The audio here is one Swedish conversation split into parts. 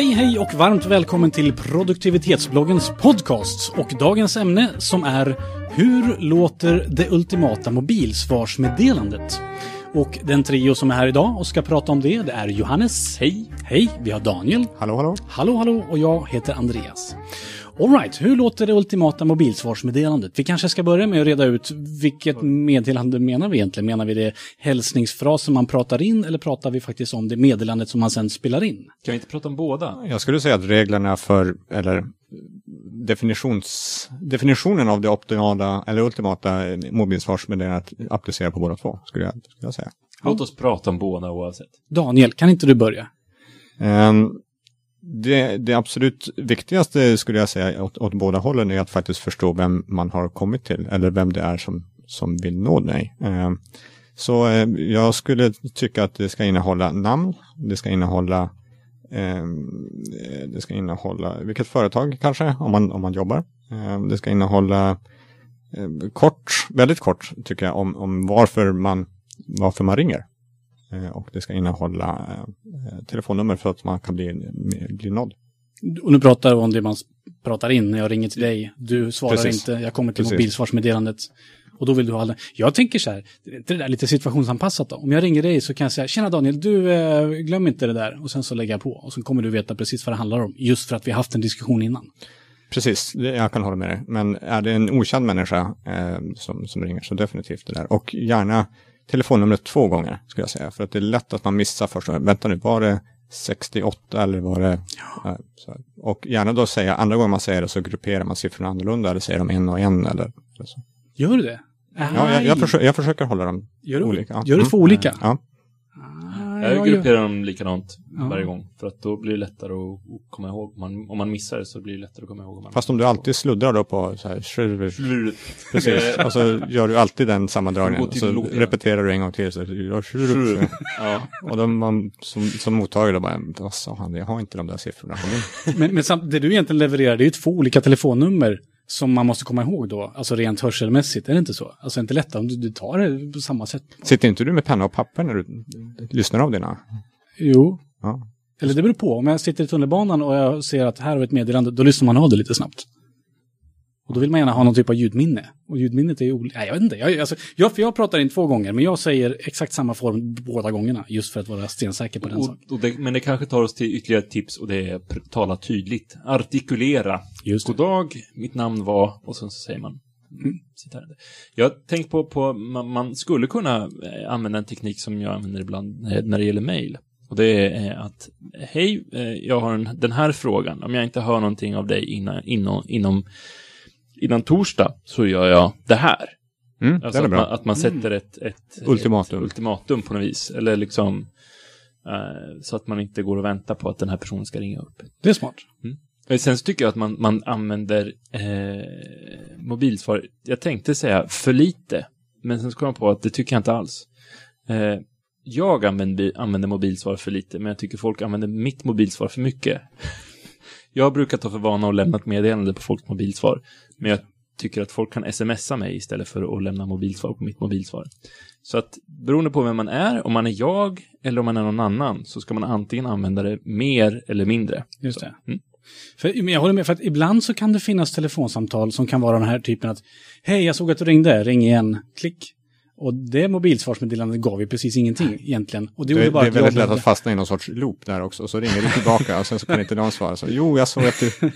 Hej hej och varmt välkommen till produktivitetsbloggens podcast och dagens ämne som är Hur låter det ultimata mobilsvarsmeddelandet? Och den trio som är här idag och ska prata om det, det är Johannes. Hej. Hej. Vi har Daniel. Hallå, hallå. Hallå, hallå. Och jag heter Andreas. Alright, hur låter det ultimata mobilsvarsmeddelandet? Vi kanske ska börja med att reda ut vilket meddelande menar vi egentligen? Menar vi det hälsningsfrasen man pratar in eller pratar vi faktiskt om det meddelandet som man sen spelar in? Kan vi inte prata om båda? Jag skulle säga att reglerna för, eller definitions, definitionen av det optimala eller ultimata mobilsvarsmeddelandet applicerar på båda två, skulle jag, skulle jag säga. Låt oss prata om båda oavsett. Daniel, kan inte du börja? Um, det, det, absolut viktigaste skulle jag säga åt, åt, båda hållen är att faktiskt förstå vem man har kommit till eller vem det är som, som vill nå dig. Eh, så eh, jag skulle tycka att det ska innehålla namn, det ska innehålla eh, det ska innehålla vilket företag kanske om man, om man jobbar. Eh, det ska innehålla eh, kort, väldigt kort tycker jag om, om varför man varför man ringer. Eh, och det ska innehålla eh, telefonnummer för att man kan bli, bli nådd. Och nu pratar du om det man pratar in när jag ringer till dig. Du svarar Precis. inte, jag kommer till Precis. mobilsvarsmeddelandet. Och då vill du ha alla. Jag tänker så här, det är inte det där lite situationsanpassat då? Om jag ringer dig så kan jag säga, tjena Daniel, du eh, glöm inte det där. Och sen så lägger jag på. Och så kommer du veta precis vad det handlar om. Just för att vi har haft en diskussion innan. Precis, jag kan hålla med dig. Men är det en okänd människa eh, som, som ringer så definitivt det där. Och gärna telefonnumret två gånger, skulle jag säga. För att det är lätt att man missar första Vänta nu, var det 68 eller var det... Ja. Så, och gärna då säga, andra gången man säger det så grupperar man siffrorna annorlunda eller säger de en och en eller, eller så. Gör du det? Ja, jag, jag, försöker, jag försöker hålla dem gör du, olika. Gör du två olika? Ja. Jag grupperar dem likadant ja. varje gång. För att då blir det lättare att komma ihåg. Om man, om man missar det så blir det lättare att komma ihåg. Om Fast om du alltid sluddrar då på så här, Precis, och så gör du alltid den sammandragningen. Så repeterar du en gång till. Så gör ja. Och då man som, som mottagare då bara, vad sa han, jag har inte de där siffrorna. men, men samt, det du egentligen levererar, det är ju två olika telefonnummer som man måste komma ihåg då, alltså rent hörselmässigt, är det inte så? Alltså inte lätt om du, du tar det på samma sätt. Sitter inte du med penna och papper när du lyssnar av dina? Jo. Ja. Eller det beror på, om jag sitter i tunnelbanan och jag ser att här har vi ett meddelande, då lyssnar man av det lite snabbt. Och då vill man gärna ha någon typ av ljudminne. Och ljudminnet är ju olika. Jag vet inte. Jag, alltså, jag, för jag pratar in två gånger, men jag säger exakt samma form båda gångerna. Just för att vara stensäker på den saken. Men det kanske tar oss till ytterligare ett tips och det är tala tydligt. Artikulera. Just God dag, mitt namn var... Och sen så säger man Mm. Jag har tänkt på, på man, skulle kunna eh, använda en teknik som jag använder ibland eh, när det gäller mail. Och det är att, hej, eh, jag har en, den här frågan. Om jag inte hör någonting av dig innan, inom, inom innan torsdag så gör jag det här. Mm, alltså att, man, att man sätter ett, ett, ultimatum. ett ultimatum på något vis. Eller liksom uh, så att man inte går och väntar på att den här personen ska ringa upp. Det är smart. Mm. Sen så tycker jag att man, man använder eh, mobilsvar, jag tänkte säga för lite, men sen så kom jag på att det tycker jag inte alls. Eh, jag använder, använder mobilsvar för lite, men jag tycker folk använder mitt mobilsvar för mycket. Jag brukar ta för vana att lämna ett meddelande på folks mobilsvar. Men jag tycker att folk kan smsa mig istället för att lämna mobilsvar på mitt mobilsvar. Så att beroende på vem man är, om man är jag eller om man är någon annan, så ska man antingen använda det mer eller mindre. Just det. Mm. För, men jag håller med, för att ibland så kan det finnas telefonsamtal som kan vara den här typen att Hej, jag såg att du ringde, ring igen, klick. Och det mobilsvarsmeddelandet gav ju precis ingenting egentligen. Och det, det, bara det är väldigt lätt att fastna i någon sorts loop där också. Så ringer du tillbaka och sen så kan inte någon svara. Så, jo, jag såg att du...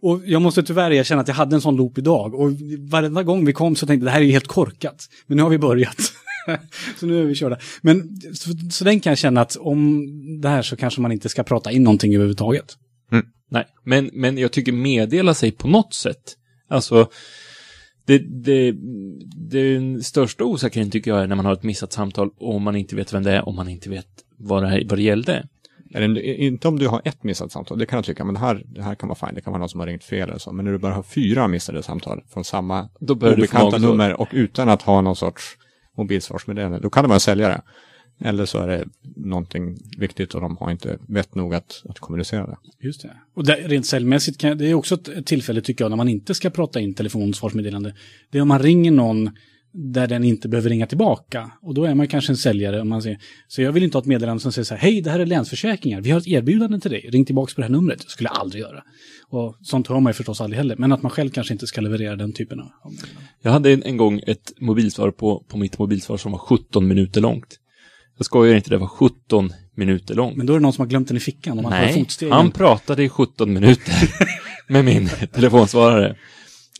och jag måste tyvärr erkänna att jag hade en sån loop idag. Och varenda gång vi kom så tänkte jag det här är ju helt korkat. Men nu har vi börjat. så nu är vi körda. Men så, så den kan jag känna att om det här så kanske man inte ska prata in någonting överhuvudtaget. Mm. Nej, men, men jag tycker meddela sig på något sätt. Alltså, det, det, den största osäkerheten tycker jag är när man har ett missat samtal och man inte vet vem det är och man inte vet vad det, här, vad det gällde. Eller, inte om du har ett missat samtal, det kan jag tycka, men det här, det här kan vara fint, det kan vara någon som har ringt fel eller så. Men när du bara har fyra missade samtal från samma obekanta nummer och utan att ha någon sorts mobilsvarsmeddelande, då kan det vara en säljare. Eller så är det någonting viktigt och de har inte vett nog att, att kommunicera det. Just det. Och det, rent säljmässigt, kan, det är också ett tillfälle tycker jag när man inte ska prata in telefonsvarsmeddelande. Det är om man ringer någon där den inte behöver ringa tillbaka. Och då är man kanske en säljare. Om man säger, så jag vill inte ha ett meddelande som säger så här, hej, det här är Länsförsäkringar, vi har ett erbjudande till dig, ring tillbaka på det här numret. Det skulle jag aldrig göra. Och sånt hör man ju förstås aldrig heller, men att man själv kanske inte ska leverera den typen av... Jag hade en, en gång ett mobilsvar på, på mitt mobilsvar som var 17 minuter långt. Jag skojar inte, det var 17 minuter långt. Men då är det någon som har glömt den i fickan om man Nej, han pratade i 17 minuter med min telefonsvarare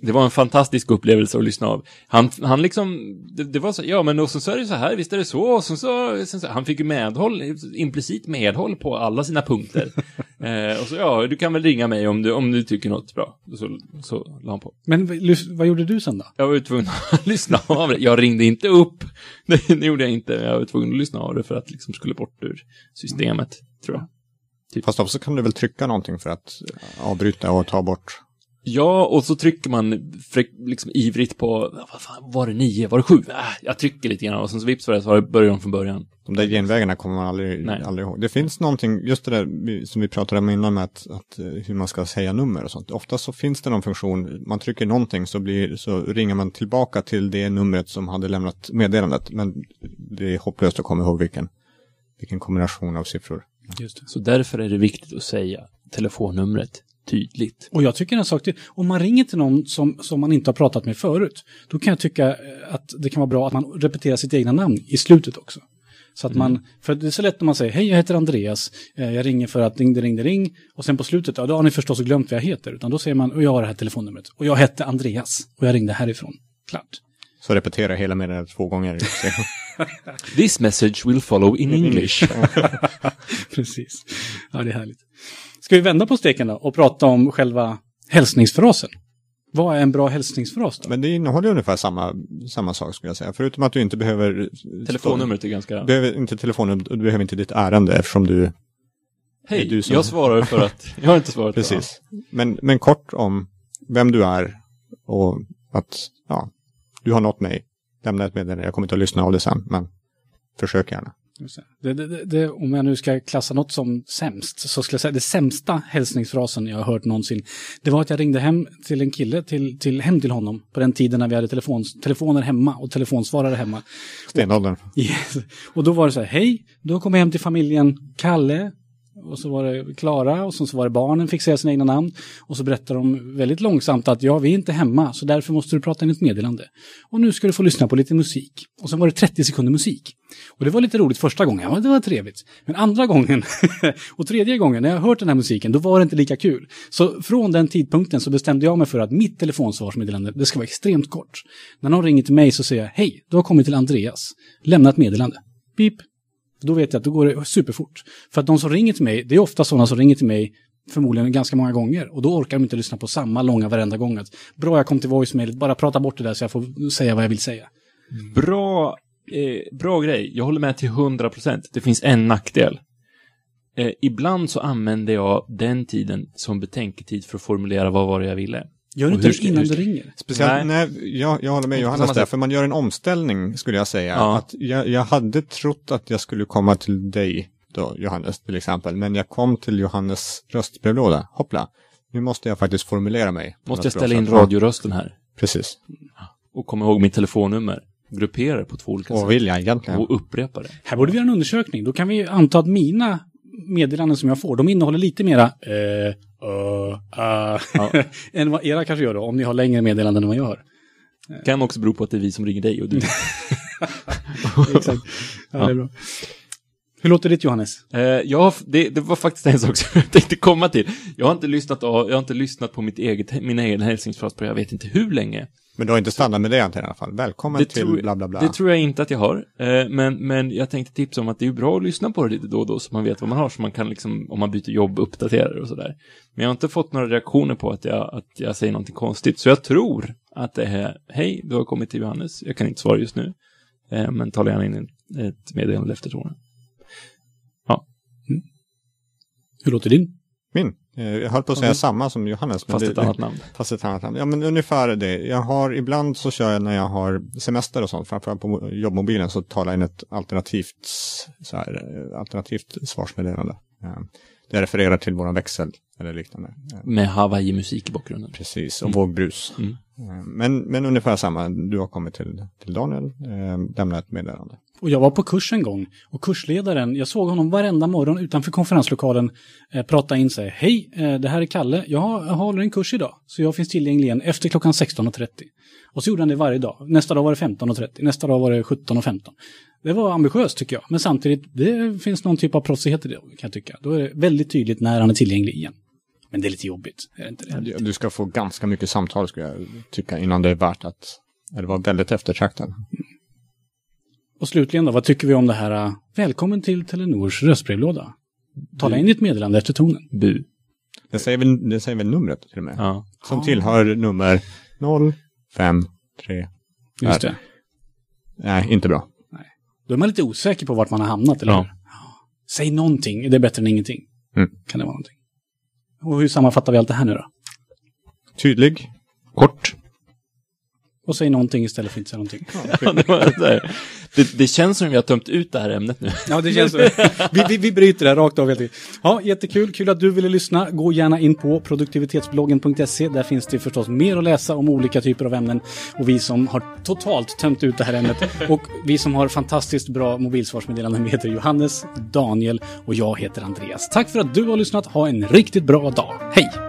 det var en fantastisk upplevelse att lyssna av. Han, han liksom, det, det var så, ja men och så, så är det så här, visst är det så, och så, så, så, han fick ju medhåll, implicit medhåll på alla sina punkter. eh, och så, ja, du kan väl ringa mig om du, om du tycker något bra. Och så, så la han på. Men vad gjorde du sen då? Jag var ju tvungen att lyssna av det. Jag ringde inte upp, det, det gjorde jag inte, jag var tvungen att lyssna av det för att liksom skulle bort ur systemet, tror jag. Typ. Fast också kan du väl trycka någonting för att avbryta och ta bort Ja, och så trycker man liksom ivrigt på, vad fan, var det nio, var det sju? Äh, jag trycker lite grann och sen så vips var det så börjar de från början. De där genvägarna kommer man aldrig, aldrig ihåg. Det finns någonting, just det där som vi pratade om innan med att, att, eh, hur man ska säga nummer och sånt. Ofta så finns det någon funktion, man trycker någonting så, blir, så ringer man tillbaka till det numret som hade lämnat meddelandet. Men det är hopplöst att komma ihåg vilken, vilken kombination av siffror. Just det. Så därför är det viktigt att säga telefonnumret tydligt. Och jag tycker en sak till, om man ringer till någon som, som man inte har pratat med förut, då kan jag tycka eh, att det kan vara bra att man repeterar sitt egna namn i slutet också. Så att mm. man, för det är så lätt om man säger hej jag heter Andreas, eh, jag ringer för att ringde, ringde, ring och sen på slutet, ja då har ni förstås glömt vad jag heter, utan då säger man och jag har det här telefonnumret och jag hette Andreas och jag ringde härifrån. Klart. Så repetera hela meddelandet två gånger. This message will follow in English. Precis. Ja, det är härligt. Ska vi vända på steken då och prata om själva hälsningsfrasen? Vad är en bra hälsningsfras då? Men det innehåller ungefär samma, samma sak skulle jag säga. Förutom att du inte behöver... Telefonnumret är ganska... Behöver inte telefonnumret, du behöver inte ditt ärende eftersom du... Hej, du som... jag svarar för att... Jag har inte svarat Precis. Men, men kort om vem du är och att, ja, du har nått mig. Lämna ett meddelande, jag kommer inte att lyssna av det sen, men försök gärna. Det, det, det, om jag nu ska klassa något som sämst så skulle jag säga det sämsta hälsningsfrasen jag har hört någonsin. Det var att jag ringde hem till en kille, till, till, hem till honom på den tiden när vi hade telefon, telefoner hemma och telefonsvarare hemma. Stenåldern. Yes. Och då var det så här, hej, då kommer jag hem till familjen Kalle, och så var det Klara och så var det barnen fick säga sina egna namn. Och så berättar de väldigt långsamt att ja, vi är inte hemma, så därför måste du prata in ett meddelande. Och nu ska du få lyssna på lite musik. Och sen var det 30 sekunder musik. Och det var lite roligt första gången, ja det var trevligt. Men andra gången och tredje gången när jag hört den här musiken, då var det inte lika kul. Så från den tidpunkten så bestämde jag mig för att mitt telefonsvarsmeddelande, det ska vara extremt kort. När någon ringer till mig så säger jag, hej, du har kommit till Andreas. Lämna ett meddelande. Pip, då vet jag att då går det superfort. För att de som ringer till mig, det är ofta sådana som ringer till mig förmodligen ganska många gånger. Och då orkar de inte lyssna på samma långa varenda gång. Att, Bra, jag kom till voicemailet, bara prata bort det där så jag får säga vad jag vill säga. Mm. Bra, eh, bra grej. Jag håller med till 100 procent. Det finns en nackdel. Eh, ibland så använder jag den tiden som betänketid för att formulera vad var det jag ville. Gör du inte det innan du ringer? Speciellt, nej, nej jag, jag håller med Johannes där, för man gör en omställning skulle jag säga. Ja. Att jag, jag hade trott att jag skulle komma till dig då, Johannes till exempel, men jag kom till Johannes röstbrevlåda. Hoppla, nu måste jag faktiskt formulera mig. Måste jag ställa in radiorösten här? Precis. Och komma ihåg mitt telefonnummer. Gruppera det på två olika och sätt. vill jag egentligen. Och upprepa det. Här borde vi göra en undersökning. Då kan vi anta att mina meddelanden som jag får, de innehåller lite mera eh, uh, uh, ja. än vad era kanske gör då, om ni har längre meddelanden än vad jag har. Kan också bero på att det är vi som ringer dig och du. Exakt. Ja, ja. Det är bra. Hur låter ditt Johannes? Eh, jag, det, det, var faktiskt en sak som jag tänkte komma till. Jag har inte lyssnat, jag har inte lyssnat på mitt eget, min egen hälsningsfras på jag vet inte hur länge. Men du har inte stannat med det antar i alla fall. Välkommen det till bla bla bla. Det tror jag inte att jag har. Eh, men, men jag tänkte tipsa om att det är bra att lyssna på det lite då och då så man vet vad man har. Så man kan liksom, om man byter jobb, uppdatera det och sådär. Men jag har inte fått några reaktioner på att jag, att jag säger någonting konstigt. Så jag tror att det är, hej, du har kommit till Johannes. Jag kan inte svara just nu. Eh, men tala gärna in ett meddelande efter tonen. Ja. Mm. Hur låter din? Min? Eh, jag höll på att säga mm. samma som Johannes. Fast det, ett annat namn. Fast ett annat namn. Ja, men ungefär det. Jag har, ibland så kör jag när jag har semester och sånt, framförallt på jobbmobilen, så talar jag in ett alternativt, så här, eh, alternativt svarsmeddelande. Eh, det refererar till våran växel eller liknande. Med Hawaii-musik i bakgrunden. Precis, och mm. vågbrus. Mm. Men, men ungefär samma, du har kommit till, till Daniel, lämnat ett meddelande. Och jag var på kurs en gång och kursledaren, jag såg honom varenda morgon utanför konferenslokalen eh, prata in sig. Hej, eh, det här är Kalle, jag, jag håller en kurs idag, så jag finns tillgänglig igen efter klockan 16.30. Och så gjorde han det varje dag. Nästa dag var det 15.30, nästa dag var det 17.15. Det var ambitiöst tycker jag, men samtidigt, det finns någon typ av proffsighet i det kan jag tycka. Då är det väldigt tydligt när han är tillgänglig igen. Men det är lite jobbigt, är det inte det? Du ska få ganska mycket samtal skulle jag tycka innan det är värt att, det var väldigt eftertraktat. Och slutligen då, vad tycker vi om det här? Äh, välkommen till Telenors röstbrevlåda. Tala in ditt meddelande efter tonen. Bu. Det säger väl, det säger väl numret till och med. Ja. Som ja. tillhör nummer 053. Just det. Nej, inte bra. Nej. Då är man lite osäker på vart man har hamnat, eller ja. hur? Säg någonting, det är bättre än ingenting. Mm. Kan det vara någonting. Och hur sammanfattar vi allt det här nu då? Tydlig, kort, och säg någonting istället för att inte säga någonting. Ja, det, var det, det, känns som att vi har tömt ut det här ämnet nu. Ja, det känns så. Vi, vi, vi bryter det här rakt av. Helt ja, jättekul. Kul att du ville lyssna. Gå gärna in på produktivitetsbloggen.se. Där finns det förstås mer att läsa om olika typer av ämnen. Och vi som har totalt tömt ut det här ämnet och vi som har fantastiskt bra mobilsvarsmeddelanden, vi heter Johannes, Daniel och jag heter Andreas. Tack för att du har lyssnat. Ha en riktigt bra dag. Hej!